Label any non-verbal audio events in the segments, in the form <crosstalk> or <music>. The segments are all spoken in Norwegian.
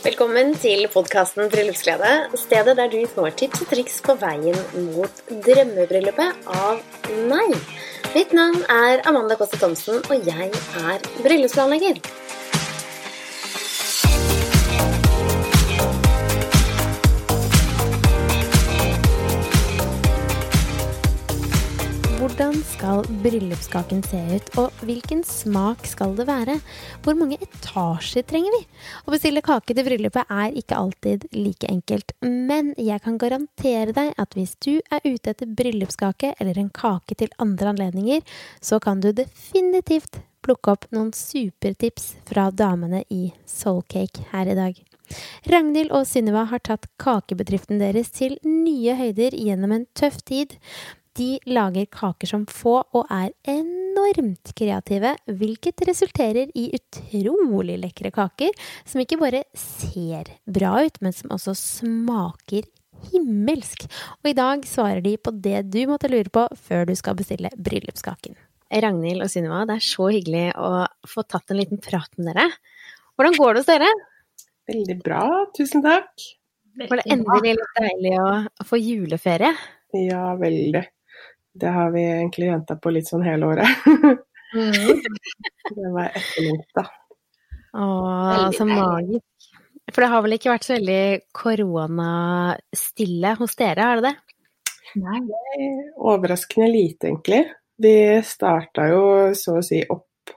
Velkommen til podkasten Bryllupsglede, stedet der du får tips og triks på veien mot drømmebryllupet av meg. Mitt navn er Amanda Kåsse Thomsen, og jeg er bryllupsplanlegger. Hvordan skal bryllupskaken se ut, og hvilken smak skal det være? Hvor mange etasjer trenger vi? Å bestille kake til bryllupet er ikke alltid like enkelt, men jeg kan garantere deg at hvis du er ute etter bryllupskake eller en kake til andre anledninger, så kan du definitivt plukke opp noen supertips fra damene i Soulcake her i dag. Ragnhild og Synnøve har tatt kakebedriften deres til nye høyder gjennom en tøff tid. De lager kaker som få og er enormt kreative, hvilket resulterer i utrolig lekre kaker som ikke bare ser bra ut, men som også smaker himmelsk. Og i dag svarer de på det du måtte lure på før du skal bestille bryllupskaken. Ragnhild og Sunniva, det er så hyggelig å få tatt en liten prat med dere. Hvordan går det hos dere? Veldig bra, tusen takk. Var det endelig litt deilig å få juleferie? Ja, veldig. Det har vi egentlig venta på litt sånn hele året. Mm. <laughs> det var etterlengta. Å, så magisk. For det har vel ikke vært så veldig koronastille hos dere, har det det? Nei, overraskende lite, egentlig. Vi starta jo så å si opp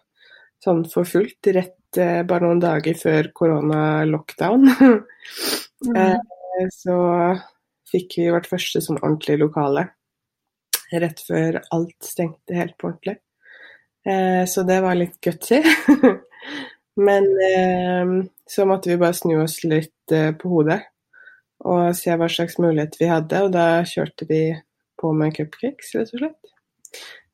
sånn for fullt rett eh, bare noen dager før korona-lockdown. mm. <laughs> eh, så fikk vi vårt første sånn ordentlige lokale rett før alt stengte helt på ordentlig. Eh, så det var litt gutsy. <laughs> Men eh, så måtte vi bare snu oss litt eh, på hodet og se hva slags mulighet vi hadde, og da kjørte vi på med cupcakes, rett og slett.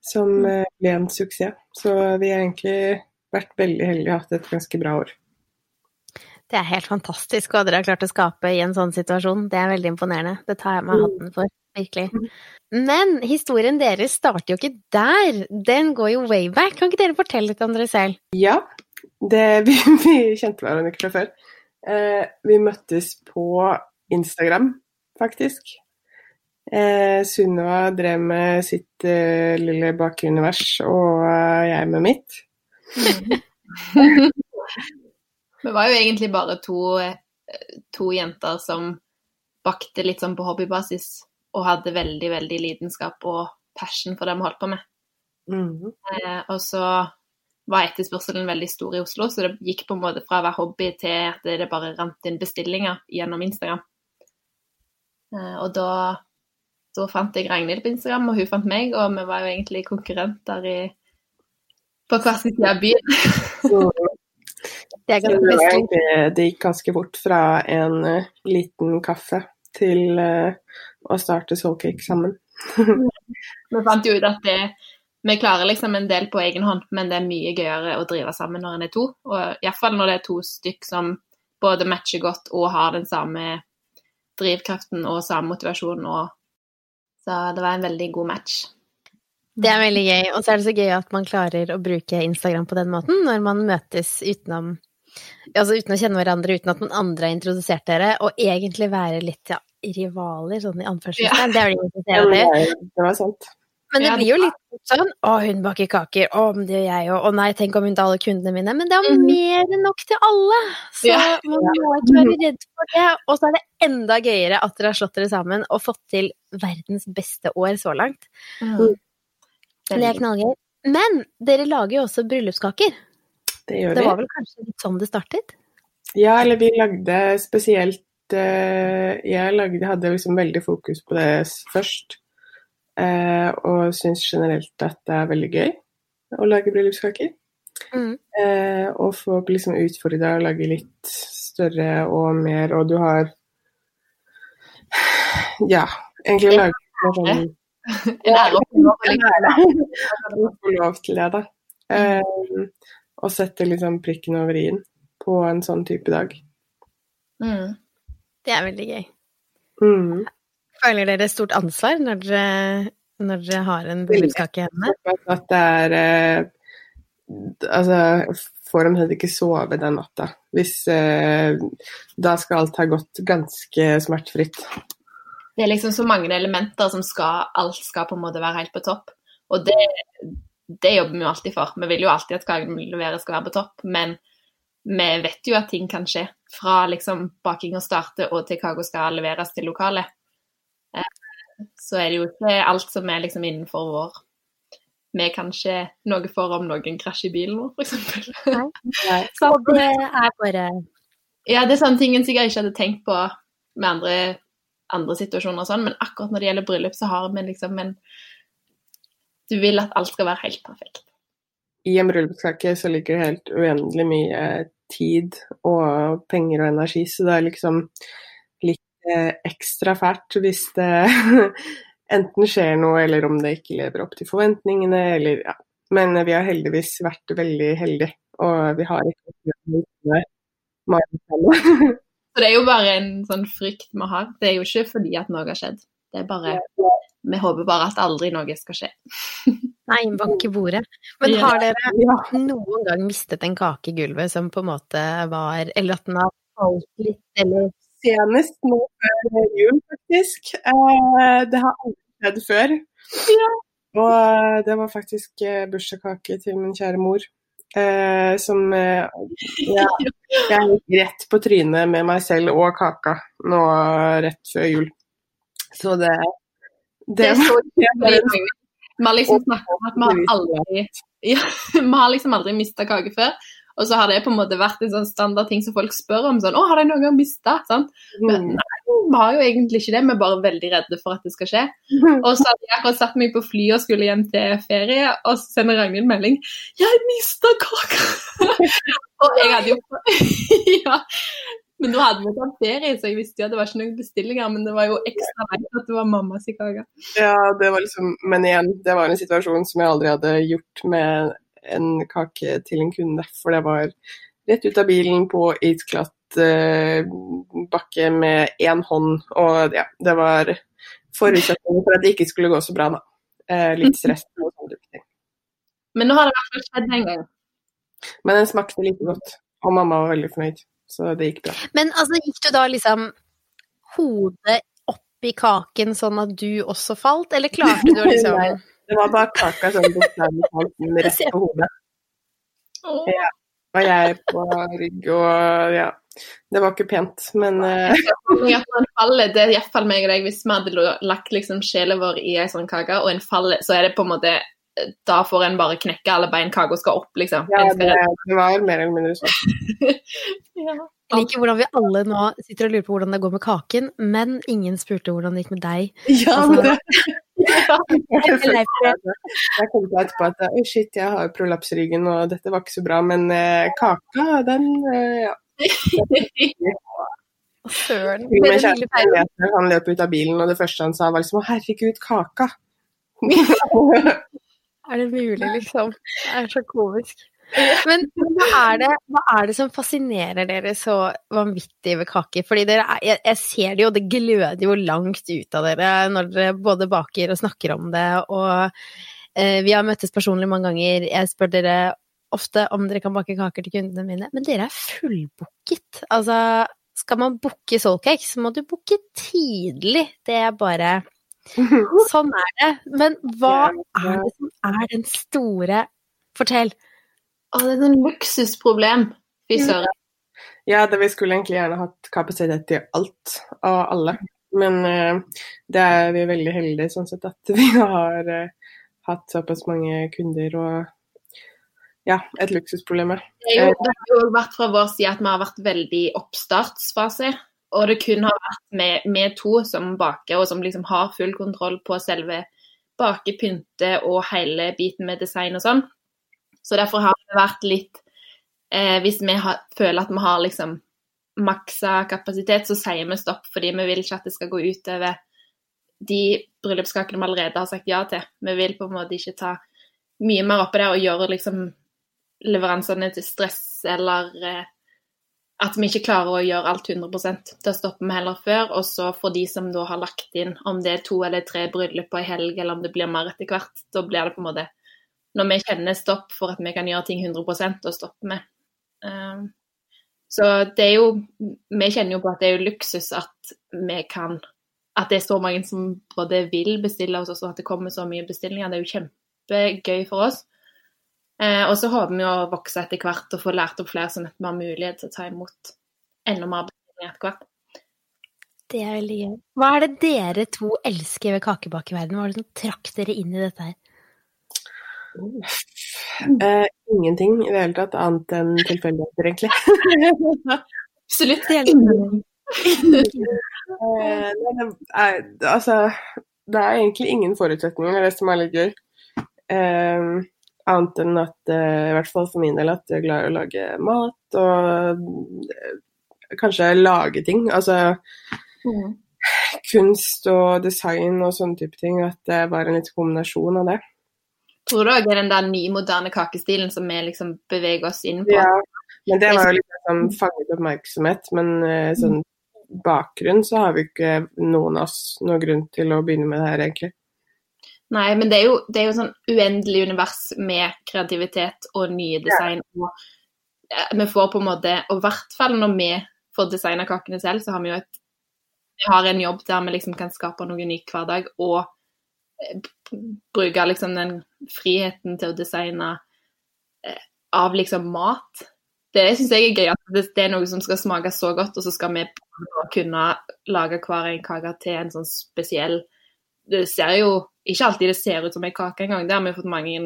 Som mm. ble en suksess. Så vi har egentlig vært veldig heldige og hatt et ganske bra år. Det er helt fantastisk hva dere har klart å skape i en sånn situasjon. Det er veldig imponerende. Det tar jeg meg mm. hatten for, virkelig. Mm. Men historien deres starter jo ikke der. Den går jo way back. Kan ikke dere fortelle litt om dere selv? Ja, det, <laughs> vi, vi, kjente hverandre ikke fra før. Eh, vi møttes på Instagram, faktisk. Eh, Sunniva drev med sitt eh, lille bakunivers, og eh, jeg med mitt. <laughs> <laughs> vi var jo egentlig bare to, eh, to jenter som bakte litt sånn på hobbybasis og hadde veldig, veldig lidenskap og passion for det vi holdt på med. Mm. Eh, og så var etterspørselen veldig stor i Oslo, så det gikk på en måte fra å være hobby til at det bare rant inn bestillinger gjennom Instagram. Eh, og da, da, fant jeg Ragnhild på Instagram, og hun fant meg, og vi var jo egentlig konkurrenter i, på hver sin side av byen. <laughs> det, det, det, gikk ganske fort fra en uh, liten kaffe til uh, å starte Soulcake sammen. <laughs> vi fant jo ut at det, vi klarer liksom en del på egen hånd, men det er mye gøyere å drive sammen når en er to. Og iallfall når det er to stykk som både matcher godt og har den samme drivkraften og samme motivasjonen. Og, så det var en veldig god match. Det er veldig gøy, og så er det så gøy at man klarer å bruke Instagram på den måten når man møtes utenom Altså uten å kjenne hverandre, uten at noen andre har introdusert dere, og egentlig være litt ja, rivaler, sånn i anførselstegn. Ja. Det er vel ingen som ser det. Det var sant. Men det blir jo litt sånn Å, hun baker kaker. Å, det gjør jeg òg. Å nei, tenk om hun tar alle kundene mine. Men det er jo mm. mer enn nok til alle! Så ja. man må ikke være redd for det. Og så er det enda gøyere at dere har slått dere sammen og fått til verdens beste år så langt. Mm. Det er knallgøy. Men dere lager jo også bryllupskaker. Det gjør vi. Det var vel kanskje litt sånn det startet? Ja, eller vi lagde spesielt jeg lagde, hadde liksom veldig fokus på det først. Eh, og syns generelt at det er veldig gøy å lage bryllupskaker. Mm. Eh, og få liksom utfordre og lage litt større og mer, og du har Ja, egentlig <laughs> lage sånn <laughs> Få lov til det, da. Eh, og sette liksom prikken over i-en på en sånn type dag. Mm. Det er veldig gøy. Mm. Føler dere stort ansvar når dere, når dere har en bryllupskake hjemme? At det er eh, Altså, får omtrent ikke sove den natta. Hvis, eh, da skal alt ha gått ganske smertefritt. Det er liksom så mange elementer som skal Alt skal på en måte være helt på topp. Og det, det jobber vi jo alltid for. Vi vil jo alltid at kaken vi leverer skal være på topp, men vi vet jo at ting kan skje. Fra liksom bakinga starter og til kaka skal leveres til lokalet. Eh, så er det jo ikke alt som er liksom innenfor vår vi kanskje noe for om noen krasjer i bilen vår, f.eks. Nei. Så det er bare Ja, det er sånne ting en sikkert ikke hadde tenkt på med andre, andre situasjoner og sånn, men akkurat når det gjelder bryllup, så har vi liksom en Du vil at alt skal være helt perfekt. I en bryllupskake så ligger det helt uendelig mye tid og penger og energi, så det er liksom litt eh, ekstra fælt hvis det <laughs> enten skjer noe, eller om det ikke lever opp til forventningene, eller ja. Men vi har heldigvis vært veldig heldige, og vi har ikke <laughs> Så det er jo bare en sånn frykt vi har. Det er jo ikke fordi at noe har skjedd. Det er bare Vi håper bare at aldri noe skal skje. Nei, bank i bordet. Men har dere noen gang mistet en kake i gulvet som på en måte var Eller at den har falt litt, eller senest nå før jul, faktisk. Eh, det har aldri skjedd før. Ja. Og eh, det var faktisk eh, bursdagskake til min kjære mor. Eh, som ja, Jeg gikk rett på trynet med meg selv og kaka nå rett før jul. Så det Det, er så Vi har liksom snakket om at vi har aldri ja, <laughs> Vi har liksom aldri mista kake før. Og så har det på en måte vært en sånn standard ting som folk spør om. sånn, 'Å, har de noen gang mista?' Sånn. Men mm. nei, vi har jo egentlig ikke det. Vi er bare veldig redde for at det skal skje. <laughs> Og så hadde jeg akkurat satt meg på flyet og skulle hjem til ferie, og så sender Ragnhild melding 'Jeg mista kaka!' <laughs> og jeg hadde jo Ja. Men nå hadde vi tatt ferie, så jeg visste jo at det var ikke noen bestillinger. Men det var jo ekstra leit at det var mammas kake. Ja, det var liksom Men igjen, det var en situasjon som jeg aldri hadde gjort med en kake til en kunde. For det var rett ut av bilen på isglatt eh, bakke med én hånd. Og ja, det var forutsetningen for at det ikke skulle gå så bra, da. Eh, litt stress og sånne ting. Men nå har det i hvert fall skjedd en gang. Men den smakte like godt, og mamma var veldig fornøyd. Så det gikk bra. Men altså, gikk du da liksom hodet i kaken sånn at du også falt, eller klarte du å <laughs> liksom Det var bare kaka sånn bokstavelig talt rett på hodet. Ja. Og jeg på rygg og ja. Det var ikke pent, men uh... Det er iallfall meg og deg. Hvis vi hadde lagt liksom sjela vår i ei sånn kake, og en faller, så er det på en måte da får en bare knekke alle bein, kaka skal opp, liksom. Ja, det, det var mer eller mindre sånn. <laughs> ja. Jeg liker hvordan vi alle nå sitter og lurer på hvordan det går med kaken, men ingen spurte hvordan det gikk med deg. Ja, altså, men det... <laughs> jeg kom på etterpå at oh shit, jeg har prolapsryggen og dette var ikke så bra, men eh, kaka, den eh, ja. Søren. Han løp ut av bilen, og det første han sa var liksom 'Å, herregud, kaka'. <laughs> er det mulig, liksom? Det er så komisk. Men hva er, det, hva er, det, som fascinerer dere så vanvittig ved kaker? Fordi dere, jeg, jeg, ser det jo, det gløder jo langt ut av dere når dere både baker og snakker om det. Og eh, vi har møttes personlig mange ganger. Jeg spør dere ofte om dere kan bake kaker til kundene mine, men dere er fullbooket. Altså, skal man booke soulcake, så må du booke tidlig. Det er bare <laughs> Sånn er det. Men hva er det som er den store Fortell. Å, det er et luksusproblem. Fy mm. søren. Ja, det, vi skulle egentlig gjerne hatt kapasitet til alt og alle. Men uh, det er vi veldig heldige sånn sett at <laughs> vi har uh, hatt såpass mange kunder og ja, et luksusproblem. Det, jo, det har jo vært fra vår side at vi har vært veldig oppstartsfase. Og det kun har vært med, to som baker, og som liksom har full kontroll på selve bakepyntet og hele biten med design og sånn. Så derfor har det vært litt eh, Hvis vi har, føler at vi har liksom maksa kapasitet, så sier vi stopp, fordi vi vil ikke at det skal gå utover de bryllupskakene vi allerede har sagt ja til. Vi vil på en måte ikke ta mye mer oppi det og gjøre liksom leveransene til stress eller eh, at vi ikke klarer å gjøre alt 100% Da stopper vi heller før. Og så for de som da har lagt inn, om det er to eller tre bryllup på ei helg, eller om det blir mer etter hvert, da blir det på en måte Når vi kjenner stopp for at vi kan gjøre ting 100 da stopper vi. Um, så det er jo Vi kjenner jo på at det er jo luksus at vi kan At det er så mange som både vil bestille hos oss, og at det kommer så mye bestillinger. Det er jo kjempegøy for oss. Eh, og så håper vi å vokse etter hvert og få lært opp flere, sånn at vi har mulighet til å ta imot enda mer bestillinger etter hvert. Det er veldig gøy. Hva er det dere to elsker ved kakebakeverdenen? Hva er det som trakk dere inn i dette her? Uh, ingenting i det hele tatt, annet enn tilfeldigheter, egentlig. <laughs> Absolutt. Eh, det, er, altså, det er egentlig ingen forutsetninger, det er det som er litt gøy. Eh, annet enn at, eh, i hvert fall for min del, at jeg er glad i å lage mat og eh, kanskje lage ting. Altså Mm. kunst og design og sånne type ting. At det var en litt kombinasjon av det. Tror du òg det er den der nye, moderne kakestilen som vi liksom beveger oss inn på? Ja, men det var jo litt liksom fanget oppmerksomhet. Men eh, sånn bakgrunn så har vi ikke noen av oss noen grunn til å begynne med det her, egentlig. Nei, men det er jo, det er jo sånn uendelig univers med kreativitet og nye design. Og eh, vi får på en måte, og i hvert fall når vi får designa kakene selv, så har vi jo et vi har en jobb der vi liksom kan skape noe unikt hver dag og eh, bruke liksom den friheten til å designe eh, av liksom mat. Det syns jeg er gøy, at det, det er noe som skal smake så godt, og så skal vi kunne lage hver en kake til en sånn spesiell Det ser jo ikke alltid det ser ut som en kake engang. Det har vi fått mange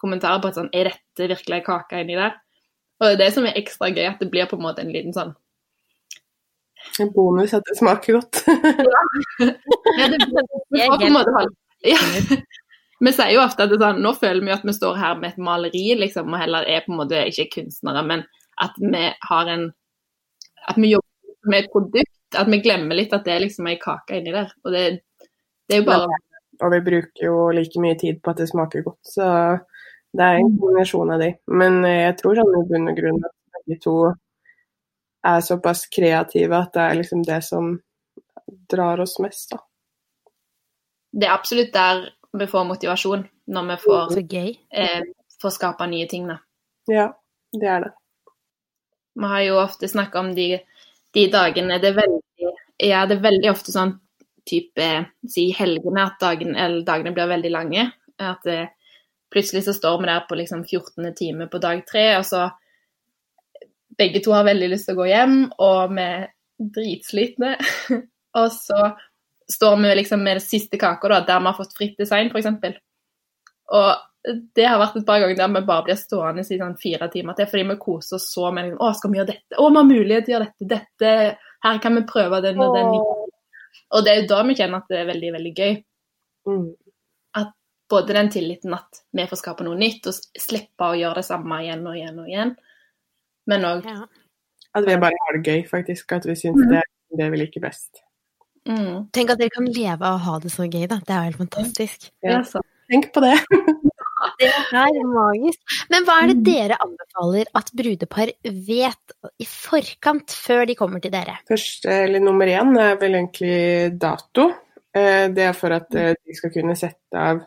kommentarer på at sånn Er dette virkelig en kake inni der? Og det er det som er ekstra gøy, at det blir på en måte en liten sånn En bonus at det smaker godt. <laughs> Ja, det, får på en måte ja. Vi sier jo ofte at det er sånn, nå føler vi at vi står her med et maleri, liksom, og heller er på en måte ikke kunstnere, men at vi har en At vi jobber med et produkt. At vi glemmer litt at det er liksom ei kake inni der. Og det, det er jo bare Og vi bruker jo like mye tid på at det smaker godt, så det er en kombinasjon av de. Men eh, jeg tror sånn i bunn og grunn at begge to er såpass kreative at det er liksom det som drar oss mest, da. Det er absolutt der vi får motivasjon, når vi får, Så eh, får skape nye ting. Da. Ja, det er det. Vi har jo ofte snakka om de, de dagene det er veldig Ja, det er veldig ofte sånn type Si helgene at dagen, eller dagene blir veldig lange. At eh, plutselig så står vi der på liksom 14. time på dag tre, og så Begge to har veldig lyst til å gå hjem, og vi er dritslitne. <laughs> og så står vi liksom med det siste kaka, da, der vi har fått fritt design, f.eks. Og det har vært et par ganger der vi bare blir stående i sånn fire timer til, fordi vi koser oss så med liksom, Å, skal vi gjøre dette? Å, vi har mulighet til å gjøre dette. dette. Her kan vi prøve den og den. Og det er jo da vi kjenner at det er veldig, veldig gøy. Mm. Både den tilliten at vi får skape noe nytt, og slippe å gjøre det samme igjen og igjen og igjen. Men òg Ja. At vi bare har det gøy, faktisk. At vi syns det er det vi liker best. mm, Tenk at dere kan leve av å ha det så gøy, da. Det er jo helt fantastisk. Ja. ja, så. Tenk på det. <laughs> Det er magisk. Men hva er det dere anbefaler at brudepar vet i forkant før de kommer til dere? Først, eller nummer én, er vel egentlig dato. Eh, Det er for at eh, de skal kunne sette av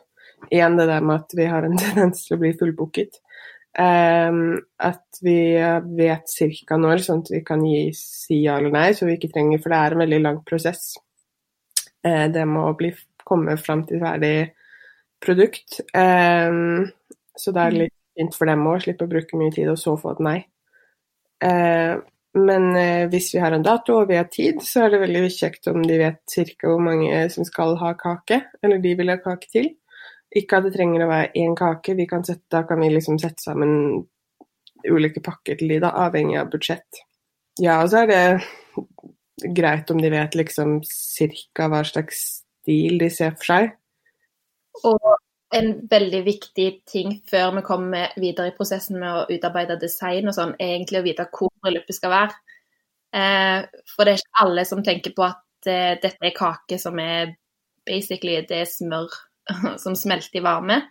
igjen det der med at vi har en <laughs> tendens til å bli fullbooket. Um, At vi vet ca. når, sånn at vi kan gi si ja eller nei, så vi ikke trenger For det er en veldig lang prosess. uh, Det må bli, komme fram til ferdig produkt. Um, Så det er litt fint for dem òg, slippe å bruke mye tid og så få et nei. Uh, men uh, hvis vi har en dato og vi har tid, så er det veldig kjekt om de vet ca. hvor mange som skal ha kake, eller de vil ha kake til. Ikke at det trenger å være én kake, vi kan sette, da kan vi liksom sette sammen ulike pakker til de, da, avhengig av budsjett. Ja, og så er det greit om de vet liksom ca. hva slags stil de ser for seg. Og en veldig viktig ting før vi kommer videre i prosessen med å utarbeide design og sånn, er egentlig å vite hvor bryllupet skal være. Eh, for det er ikke alle som tenker på at eh, dette er kake som er basically det er smør <laughs> som smelter i varme.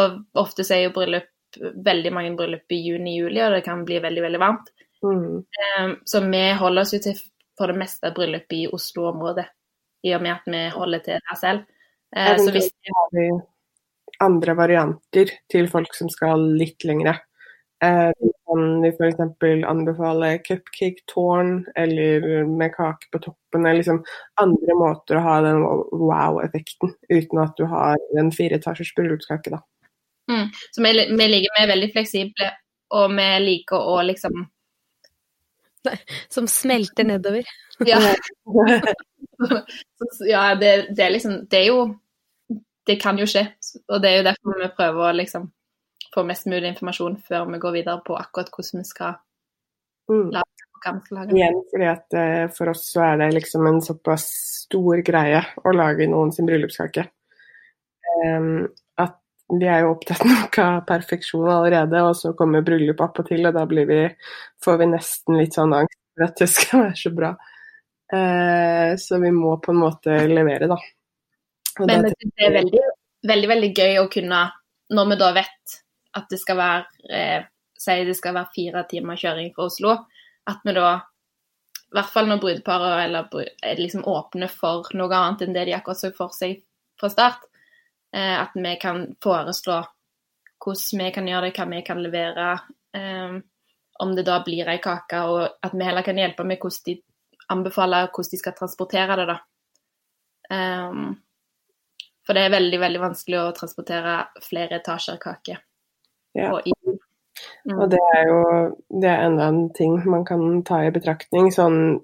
Og ofte så er jo bryllup veldig mange bryllup i juni-juli, og det kan bli veldig, veldig varmt. Mm. Eh, så vi holder oss jo til for det meste bryllup i Oslo-området, i og med at vi holder til der selv. Eh, så hvis har vi andre varianter til folk som skal litt lengre. Eh, vi kan vi f.eks. anbefale cupcake tårn, eller med kake på toppen, eller liksom andre måter å ha den wow-effekten uten at du har en fireetasjers bryllupskake, da. Mm. Så vi, vi ligger, vi er veldig fleksible, og vi liker å liksom Som smelter nedover. Ja. <laughs> <laughs> ja, det, det, er liksom Det er jo Det kan jo skje. Og det er jo derfor vi prøver å liksom få mest mulig informasjon før vi går videre på akkurat hvordan vi skal Mm. lage hva vi skal lage. Igjen fordi at eh, for oss så er det liksom en såpass stor greie å lage noen sin bryllupskake. Um, at vi er jo opptatt <laughs> nok av perfeksjon allerede, og så kommer bryllup opp og til, og da blir vi, får vi nesten litt sånn angst for at det skal være så bra. Eh, så vi må på en måte levere, da. Og Men det, det er veldig, veldig, veldig gøy å kunne, når vi da vet at det skal være eh, Si det skal være fire timer kjøring fra Oslo, at vi da i hvert fall når brudeparet eller, er liksom åpne for noe annet enn det de akkurat så for seg fra start, eh, at vi kan foreslå hvordan vi kan gjøre det, hva vi kan levere. Eh, om det da blir ei kake, og at vi heller kan hjelpe med hvordan de anbefaler hvordan de skal transportere det, da. Um, for det er veldig, veldig vanskelig å transportere flere etasjer kake. Ja. Og mm. Og det er jo det er enda en ting man kan ta i betraktning. Sånn,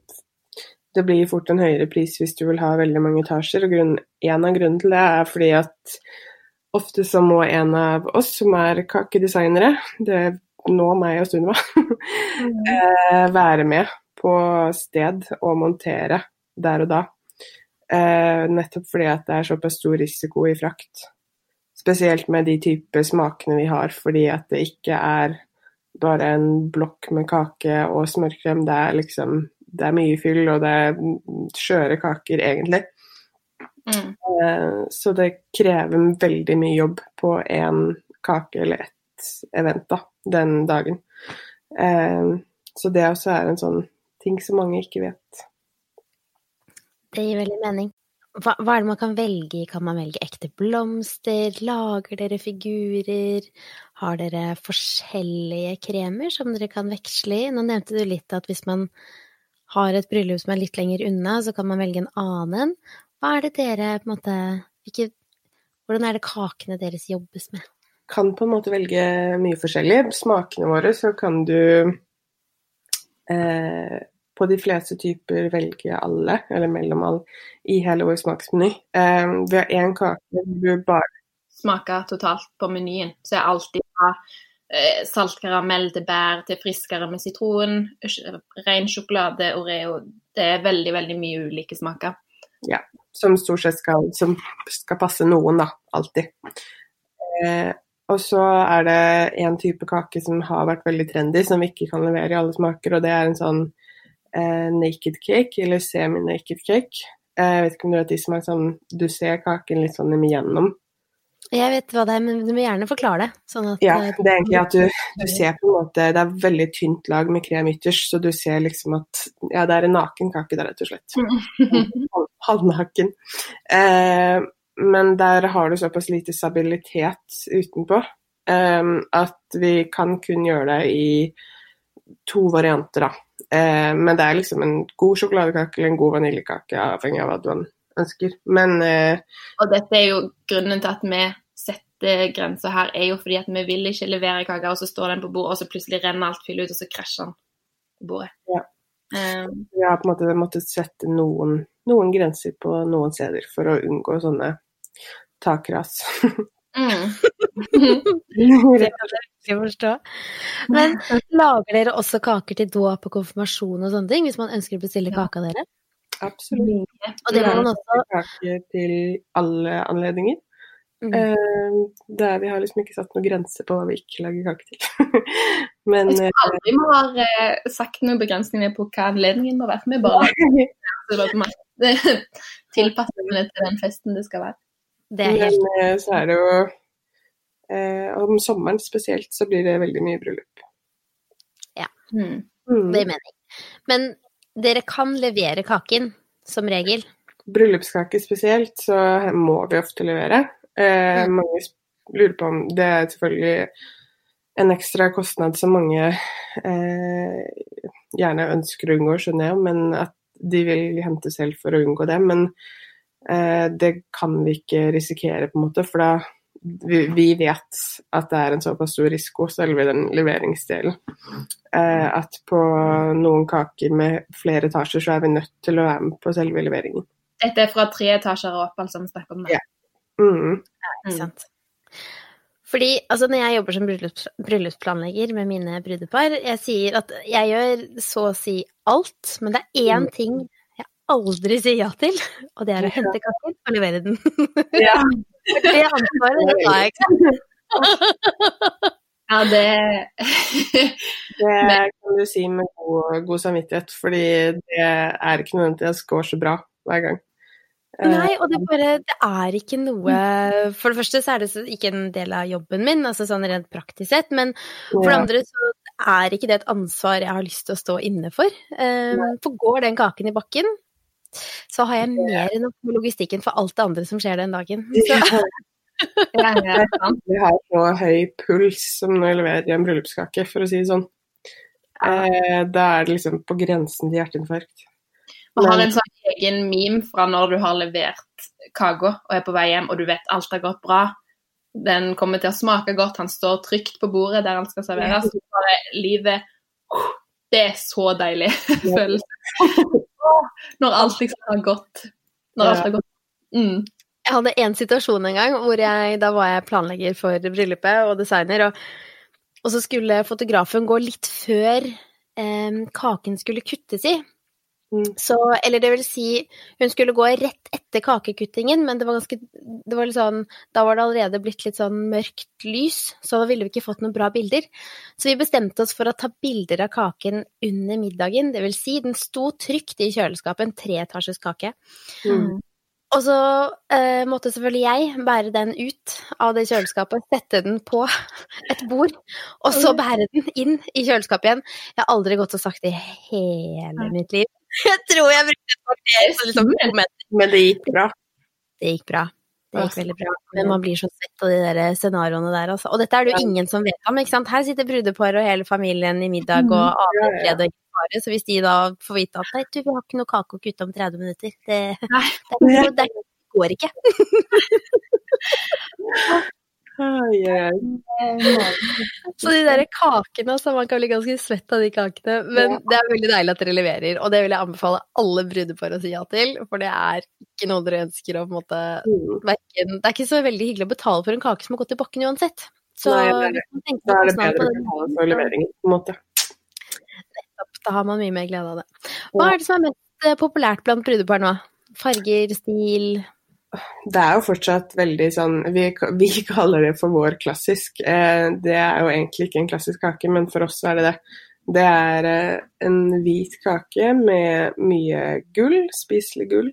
det blir fort en høyere pris hvis du vil ha veldig mange etasjer. og grunn, En av grunnene til det er fordi at ofte så må en av oss som er kakedesignere, det nå meg og Sunniva, <laughs> mm. være med på sted og montere der og da. Eh, nettopp fordi at det er såpass stor risiko i frakt. Spesielt med de type smakene vi har, fordi at det ikke er bare en blokk med kake og smørkrem. Det er liksom det er mye fyll, og det er skjøre kaker, egentlig. Mm. Eh, Så det krever veldig mye jobb på én kake eller ett event da, den dagen. Eh, Så det også er en sånn ting som mange ikke vet. Det gir veldig mening. Hva, hva er det man kan velge i? Kan man velge ekte blomster? Lager dere figurer? Har dere forskjellige kremer som dere kan veksle i? Nå nevnte du litt at hvis man har et bryllup som er litt lenger unna, så kan man velge en annen. Hva er det dere på en måte ikke, Hvordan er det kakene deres jobbes med? kan på en måte velge mye forskjellig. Smakene våre så kan du eh, på de fleste typer velge alle, eller mellom alle, i hele vår smaksmeny. Um, vi har én kake du bare Smaker totalt på menyen. Så jeg alltid har eh, saltkaramell til bær til friskere med sitron, ren sjokolade, Oreo. Det er veldig, veldig mye ulike smaker. Ja, som stort sett skal, som skal passe noen, da. Alltid. Eh, og så er det en type kake som har vært veldig trendy, som vi ikke kan levere i alle smaker, og det er en sånn eh, naked cake, eller semi-naked cake. Eh, jeg vet ikke om du vet de som er sånn Du ser kaken litt sånn igjennom. Jeg vet hva det er, men du må gjerne forklare det. Sånn Ja, eh, det er egentlig at du, du ser på en måte Det er veldig tynt lag med krem ytterst, så du ser liksom at Ja, det er en naken kake der, rett og slett. <laughs> Halvnaken. Eh, men der har du såpass lite stabilitet utenpå eh, at vi kan kun gjøre det i to varianter, da. Eh, men det er liksom en god sjokoladekake eller en god vaniljekake, avhengig av hva du ønsker. Men eh, Og dette er jo grunnen til at vi setter grenser her, er jo fordi at vi vil ikke levere kake, og så står den på bordet, og så plutselig renner alt fyllet ut, og så krasjer den på bordet. Ja. Um, vi har på en måte måttet sette noen, noen grenser på noen steder for å unngå sånne takras. <laughs> mm. <laughs> Det kan jeg ikke forstå. Men lager dere også kaker til dåp og konfirmasjon og sånne ting, hvis man ønsker å bestille kake av dere? Absolutt. Og det kan man også Kake til alle anledninger. Mm. Eh, der vi har liksom ikke satt noen grense på hva vi ikke lager kake til. <laughs> Men Jeg tror aldri vi har eh, sagt noen begrensninger på hva anledningen må være. Vi bare eh, <laughs> tilpasser det til den festen det skal være. Det er helt Men eh, så er det jo eh, Om sommeren spesielt så blir det veldig mye bryllup. Ja. Mm. det gir mening. Men dere kan levere kaken, som regel. Bryllupskake spesielt, så må vi ofte levere. Eh, Mm. Mange lurer på om Det er selvfølgelig en ekstra kostnad som mange eh, gjerne ønsker å unngå, skjønner jeg, men at de vil hente selv for å unngå det. Men det kan vi ikke risikere, på en måte, for da vi, vi vet at det er en såpass stor risiko, selve den leveringsdelen. Eh, at på noen kaker med flere etasjer, så er vi nødt til å være med på selve leveringen. Dette er fra tre etasjer og opp, altså vi snakker om det. Ja. Mm. Ikke sant. Fordi altså, når jeg jobber som bryllups, bryllupsplanlegger med mine brudepar, jeg sier at jeg gjør så å si alt, men det er én ting jeg aldri sier ja til, og det er å hente kaffen og levere den. <laughs> Ja. <laughs> det ansvaret, det tar jeg ikke. Ja, det <laughs> Det kan du si med god, god samvittighet, fordi det er ikke nødvendigvis går så bra hver gang. Eh, Nei, og det, bare, det er ikke noe For det første så er det ikke en del av jobben min, altså sånn rent praktisk sett, men for det andre så er ikke det et ansvar jeg har lyst til å stå inne for. Um, for går den kaken i bakken, så har jeg mer enn nok med logistikken for alt det andre som skjer den dagen. Så, <laughs> ja. Vi <laughs> har så høy puls som når vi leverer en bryllupskake, for å si det sånn. Eh, da er det liksom på grensen til hjerteinfarkt. Vi har en sånn egen meme fra når du har levert kaka og er på vei hjem, og du vet alt har gått bra. Den kommer til å smake godt, han står trygt på bordet der han skal serveres. Så bare livet Det er så deilig <laughs> følelse. Når alt liksom har gått. Når alt har gått. Mm. Jeg hadde en situasjon en gang hvor jeg, da var jeg planlegger for bryllupet og designer, og, og så skulle fotografen gå litt før eh, kaken skulle kuttes i. Mm. Så, eller det vil si, hun skulle gå rett etter kakekuttingen, men det var ganske det var sånn, Da var det allerede blitt litt sånn mørkt lys, så da ville vi ikke fått noen bra bilder. Så vi bestemte oss for å ta bilder av kaken under middagen. Det vil si, den sto trygt i kjøleskapet, en treetasjes kake. Mm. Og så eh, måtte selvfølgelig jeg bære den ut av det kjøleskapet, sette den på et bord, og så bære den inn i kjøleskapet igjen. Jeg har aldri gått og sagt det i hele mitt liv. Jeg tror jeg brukte et kvarter på liksom, to meter. Men det gikk bra. Det gikk bra. Det gikk veldig bra. Men man blir så svett av de der scenarioene der, altså. Og dette er det jo ingen som vet om, ikke sant. Her sitter brudepar og hele familien i middag og fred og fare. Så hvis de da får vite at nei, du, vi har ikke noe kake å kutte om 30 minutter, det, det, det, det går ikke. <laughs> <laughs> Ai, ai. <laughs> Så de der kakene, altså, man kan bli ganske svett av de kakene, men det er veldig deilig at dere leverer, og det vil jeg anbefale alle brudepar å si ja til, for det er ikke noe dere ønsker å på en måte Mm. verken Det er ikke så veldig hyggelig å betale for en kake som har gått i bakken uansett. Så Nei, det er Da er det bedre å betale for leveringen, på en måte. da har man mye mer glede av det. Hva er det som er mest eh, populært blant brudepar nå? Farger, stil Det er jo fortsatt veldig sånn Vi, vi kaller det for vår klassisk. Eh, det er jo egentlig ikke en klassisk kake, men for oss er det det. Det er eh, en hvit kake med mye gull, spiselig gull,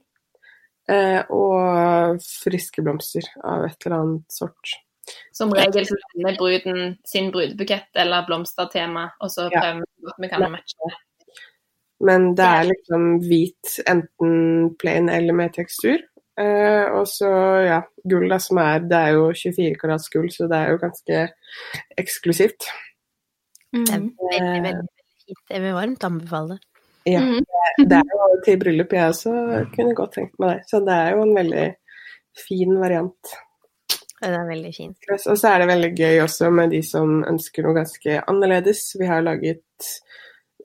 eh, og friske blomster av et eller annet sort. Som regel så sender bruden sin brudebukett eller blomstertema, og så prøver vi at vi kan matche det. Men det er liksom hvit, enten plain eller med tekstur. Eh, og så, ja, gull da, som er Det er jo 24 karats gull, så det er jo ganske eksklusivt. Det er Mm. veldig, veldig, veldig fint. Jeg vil varmt anbefale det. Ja, Mm. det er jo til bryllup jeg også kunne godt tenkt meg det. Så det er jo en veldig fin variant. Det er veldig fint. Og så er det veldig gøy også med de som ønsker noe ganske annerledes. Vi har laget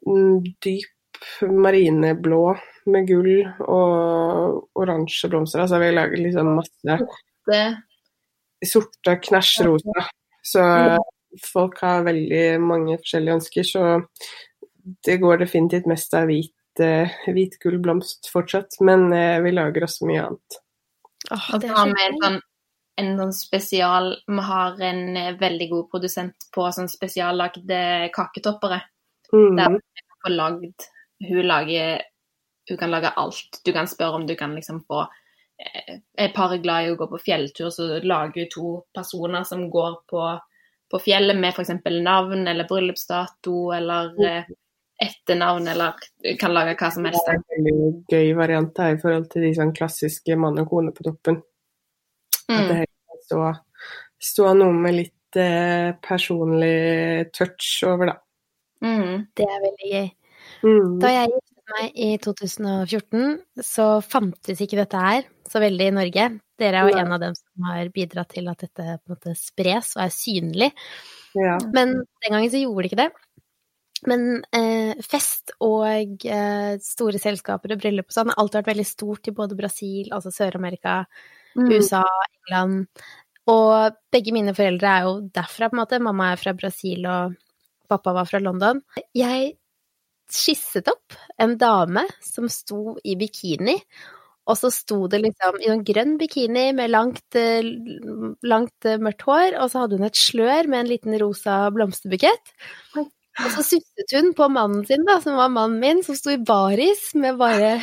mm, dyp marineblå med gull og oransje blomster. Altså vi lager liksom masse Det, sorte knæsjrosa. Så folk har veldig mange forskjellige ønsker, så det går definitivt mest av hvit, eh, hvit gull blomst fortsatt. Men eh, vi lager også mye annet. Oh, det er har vi en sånn, en sånn spesial Vi har en eh, veldig god produsent på sånn spesiallagde kaketoppere. Mm. Der får lagd Hun lager Hun kan lage alt. Du kan spørre om du kan liksom få Er paret glad i å gå på fjelltur, så lager hun to personer som går på, på fjellet med f.eks. navn eller bryllupsdato eller eh, etternavn, eller kan lage hva som helst. Det er en veldig gøy variant her i forhold til de sånn klassiske mann og kone på toppen. At det Mm. kan stå, stå noe med litt eh, personlig touch over, da. Mm. Det er veldig gøy. Mm. Da jeg giftet meg i 2014, så fantes ikke dette her så veldig i Norge. Dere er jo ja. en av dem som har bidratt til at dette på en måte spres og er synlig. Ja. Men den gangen så gjorde det ikke det. Men eh, fest og eh, store selskaper og bryllup og sånn har alltid vært veldig stort i både Brasil, altså Sør-Amerika, Mm. USA, England. Og begge mine foreldre er jo derfra, på en måte. Mamma er fra Brasil, og pappa var fra London. Jeg skisset opp en dame som sto i bikini. Og så sto det liksom i en grønn bikini med langt, eh, langt eh, mørkt hår, og så hadde hun et slør med en liten rosa blomsterbukett. Og så susset hun på mannen sin, da, som var mannen min, som sto i baris med bare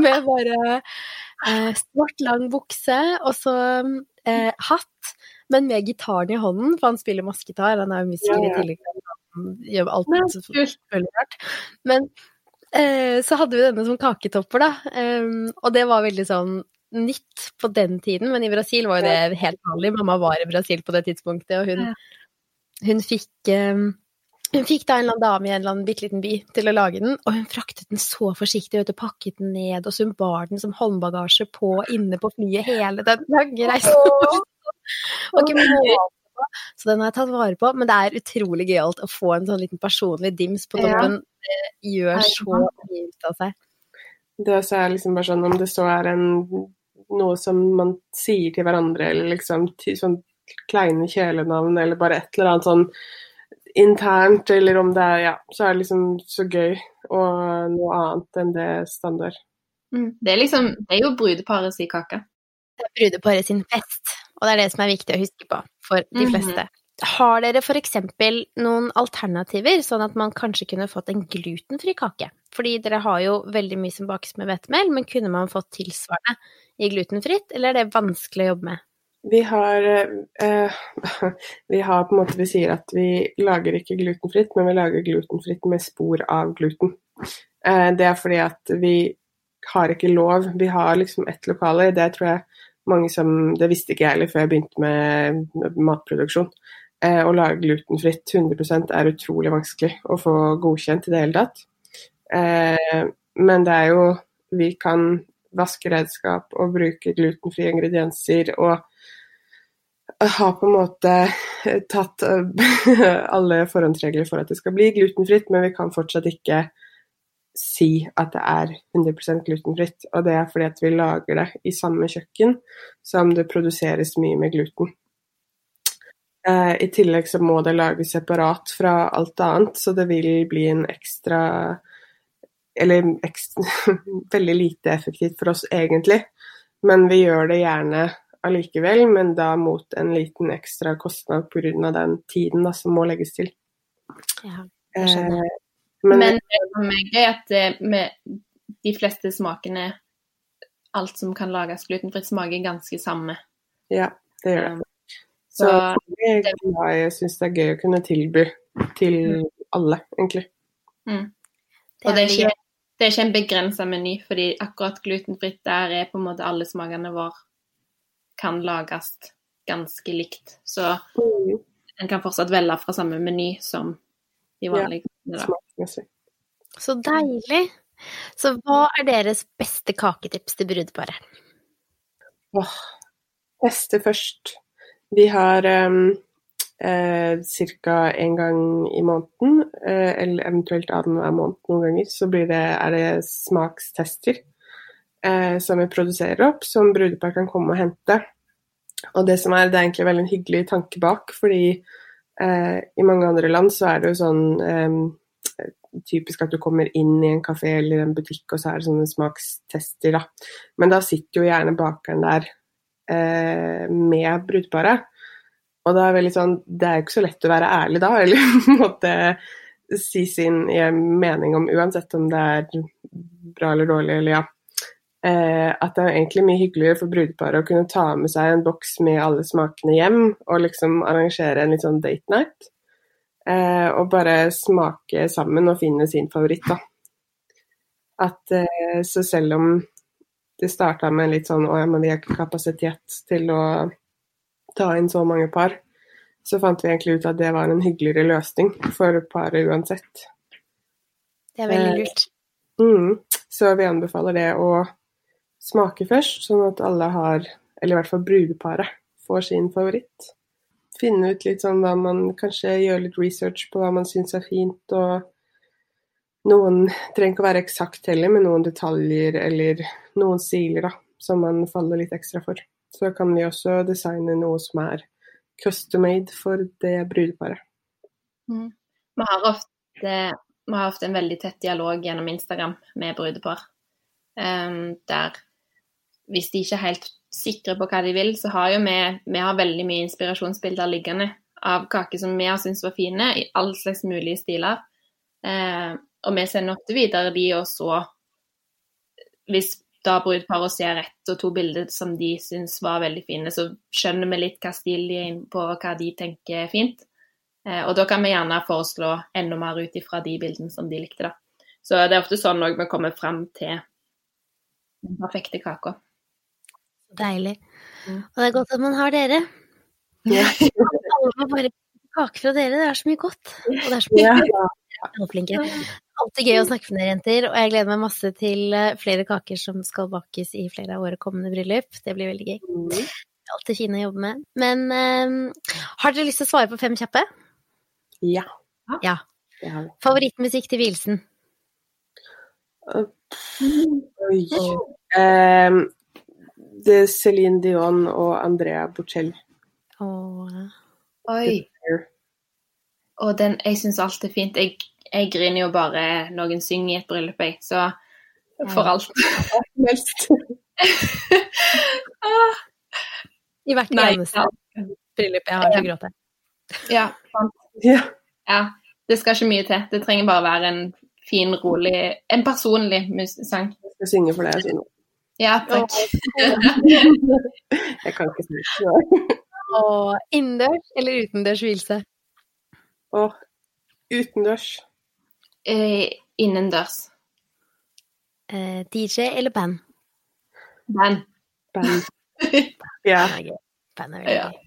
med bare eh, svart, lang bukse og så eh, hatt, men med gitaren i hånden, for han spiller massegitar. Han er jo musiker i tillegg gjør alt så rart. Men eh, så hadde vi denne som kaketopper, da. Um, og det var veldig sånn nytt på den tiden, men i Brasil var jo det helt vanlig. Mamma var i Brasil på det tidspunktet, og hun, hun fikk um, hun fikk da en eller annen dame i en eller annen bitte liten by til å lage den, og hun fraktet den så forsiktig, vet du, pakket den ned, og så hun bar den som håndbagasje på inne på flyet hele den lange reisen. Og ikke måte på. Så den har jeg tatt vare på, men det er utrolig gøyalt å få en sånn liten personlig dims på Ja. toppen. Det gjør så mye ut av seg. Det også er liksom bare sånn om det så er en, noe som man sier til hverandre, eller liksom sånn kleine kjælenavn, eller bare et eller annet sånn internt, eller om det er Ja, så er det liksom så gøy, og noe annet enn det standard. Mm. Det er liksom Det er jo brudeparet sin kake. Det er brudeparet sin fest, og det er det som er viktig å huske på for de Mhm. fleste. Har dere f.eks. noen alternativer, sånn at man kanskje kunne fått en glutenfri kake? Fordi dere har jo veldig mye som bakes med hvetemel, men kunne man fått tilsvarende i glutenfritt, eller er det vanskelig å jobbe med? Vi har, eh, <laughs> vi har på en måte Vi sier at vi lager ikke glutenfritt, men vi lager glutenfritt med spor av gluten. Eh, det er fordi at vi har ikke lov. Vi har liksom ett lokale. Det tror jeg mange som Det visste ikke jeg heller før jeg begynte med matproduksjon. Eh, å lage glutenfritt 100% er utrolig vanskelig å få godkjent i det hele tatt. Eh, men det er jo Vi kan vaske redskap og bruke glutenfrie ingredienser og har på en måte tatt eh, <laughs> alle forhåndsregler for at det skal bli glutenfritt, men vi kan fortsatt ikke si at det er 100% glutenfritt. Og det er fordi at vi lager det i samme kjøkken som det produseres mye med gluten. Eh, I tillegg så må det lages separat fra alt annet, så det vil bli en ekstra Eller ekstra, <laughs> veldig lite effektivt for oss egentlig, men vi gjør det gjerne allikevel, men da mot en liten ekstra kostnad pga. den tiden da, som må legges til. Ja, jeg skjønner. Eh, men, Men det som er gøy, at eh, med de fleste smakene Alt som kan lages glutenfritt, smaker ganske samme. ja, det gjør det. Så, Så er jeg, jeg syns det er gøy å kunne tilby til alle, egentlig. mm. Og det er ikke, det er ikke en begrensa meny, fordi akkurat glutenfritt der er på en måte alle smakene våre kan lages ganske likt. Så en kan fortsatt velge fra samme meny som de Ja. vanlige. Smaksmessig. Så deilig. Så hva er deres beste kaketips til brudeparet? Åh, teste først. Vi har um, eh, ca. én gang i måneden, eh, eller eventuelt annenhver måned noen ganger, så blir det, er det smakstester eh, som vi produserer opp, som brudepar kan komme og hente. Og det som er, det er egentlig veldig en hyggelig tanke bak, fordi eh, i mange andre land så er det jo sånn eh, typisk at du kommer inn i en kafé eller en butikk, og så er det sånne smakstester, da. Men da sitter jo gjerne bakeren der eh, med brudeparet. Og da er det sånn Det er jo ikke så lett å være ærlig da, <laughs> eller på en måte si sin eh, mening om uansett om det er bra eller dårlig, eller ja. Eh, at det er egentlig mye hyggeligere for brudeparet å kunne ta med seg en boks med alle smakene hjem, og liksom arrangere en litt sånn date night. Eh, og bare smake sammen og finne sin favoritt, da. At eh, så selv om det starta med litt sånn å ja, men vi har ikke kapasitet til å ta inn så mange par. Så fant vi egentlig ut at det var en hyggeligere løsning for paret uansett. Det er veldig lurt. Mm. Så vi anbefaler det å smake først, sånn at alle har, eller i hvert fall brudeparet, får sin favoritt. Finne ut litt sånn hva man Kanskje gjøre litt research på hva man syns er fint, og noen trenger ikke å være eksakt heller, med noen detaljer eller noen stiler da, som man faller litt ekstra for. Så kan vi også designe noe som er custom made for det brudeparet. Vi har ofte, vi har ofte en veldig tett dialog gjennom Instagram med brudepar. Um, der hvis de ikke er helt sikre på hva de vil, så har jo vi, vi har veldig mye inspirasjonsbilder liggende av kaker som vi har syntes var fine, i alle slags mulige stiler. Eh, og vi sender ofte videre de, og så Hvis da brudeparet ser ett og to bilder som de syns var veldig fine, så skjønner vi litt hva stil de er inne på, og hva de tenker er fint. Eh, og da kan vi gjerne foreslå enda mer ut ifra de bildene som de likte, da. Så det er ofte sånn òg vi kommer fram til den perfekte kaka. Deilig. Mm. Og det er godt at man har dere. Ja. <laughs> Alle må bare kake fra dere. Det er så mye godt. Og det er så mye Ja. Alltid gøy å snakke med dere, jenter. Og jeg gleder meg masse til eh, flere kaker som skal bakes i flere av våre kommende bryllup. Det blir veldig gøy. Mm. Alltid fine å jobbe med. Men um, har dere lyst til å svare på fem kjappe? ja. Ja. Favorittmusikk til vielsen? Oi. Ehm, det er Céline Dion og Andrea Bocelli. Åh. Oi. Og den, jeg syns alt er fint. Jeg, jeg griner jo bare noen synger i et bryllup, jeg. Så for alt. <laughs> Helst. <laughs> I hvert Nei, eneste ja. bryllup jeg har til å gråte. Ja. Ja. ja. Det skal ikke mye til. Det trenger bare være en fin, rolig En personlig sang. Jeg skal synge for deg. Sine. Ja, takk. <laughs> Jeg kan ikke synge. Og innendørs eller utendørs hvilelse? Og utendørs. Eh, innendørs. Eh, DJ eller band? Band. Band. <laughs> Ja. Band er veldig gøy.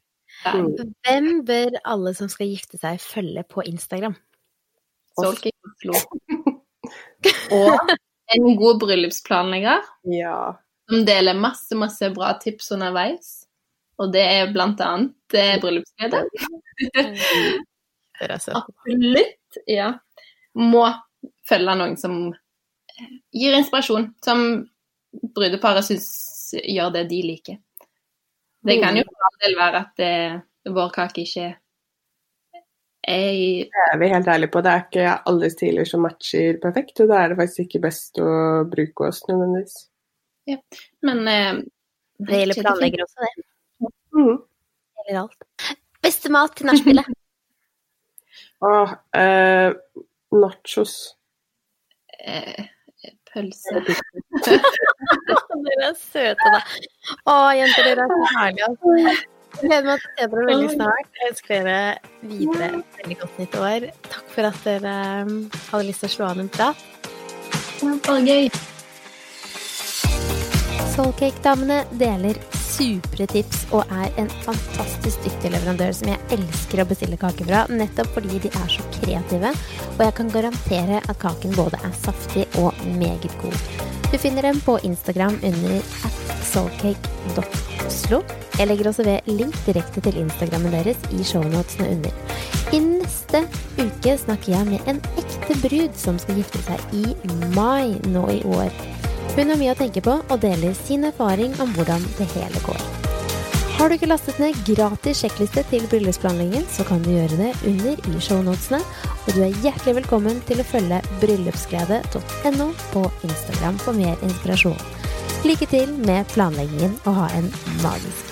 Mm. Hvem bør alle som skal gifte seg, følge på Instagram? Solke Oslo. <laughs> Og en god bryllupsplanlegger ja. Som deler masse, masse bra tips underveis. Og det er blant annet eh, bryllupsglede. Absolutt. Ja. Må følge noen som eh, gir inspirasjon. Som brudeparet syns gjør det de liker. Det kan jo for all del være at det, vår kake ikke er i Det er vi helt ærlige på. Det er ikke alle stiler som matcher perfekt, og da er det faktisk ikke best å bruke oss nødvendigvis. Men eh, Det gjelder planlegger også, det. Mm. Det gjelder alt. Beste mat til nachspielet? <laughs> ah, eh, nachos. Eh, pølse. <laughs> dere er søte, da. Å, jenter, dere er så herlige. Altså. Gleder meg til å se dere veldig snart. Jeg ønsker dere videre et veldig godt nytt år. Takk for at dere um, hadde lyst til å slå an en prat. Bare gøy. Soulcake-damene deler supre tips og er en fantastisk dyktig leverandør som jeg elsker å bestille kake fra, nettopp fordi de er så kreative, og jeg kan garantere at kaken både er saftig og meget god. Du finner dem på Instagram under at soulcake.oslo. Jeg legger også ved link direkte til Instagrammen deres i shownotene under. I neste uke snakker jeg med en ekte brud som skal gifte seg i mai nå i år. Hun har mye å tenke på og deler sin erfaring om hvordan det hele går. Har du ikke lastet ned gratis sjekkliste til bryllupsplanleggingen, så kan du gjøre det under i shownotene, og du er hjertelig velkommen til å følge bryllupsglede.no på Instagram for mer inspirasjon. Lykke til med planleggingen og ha en magisk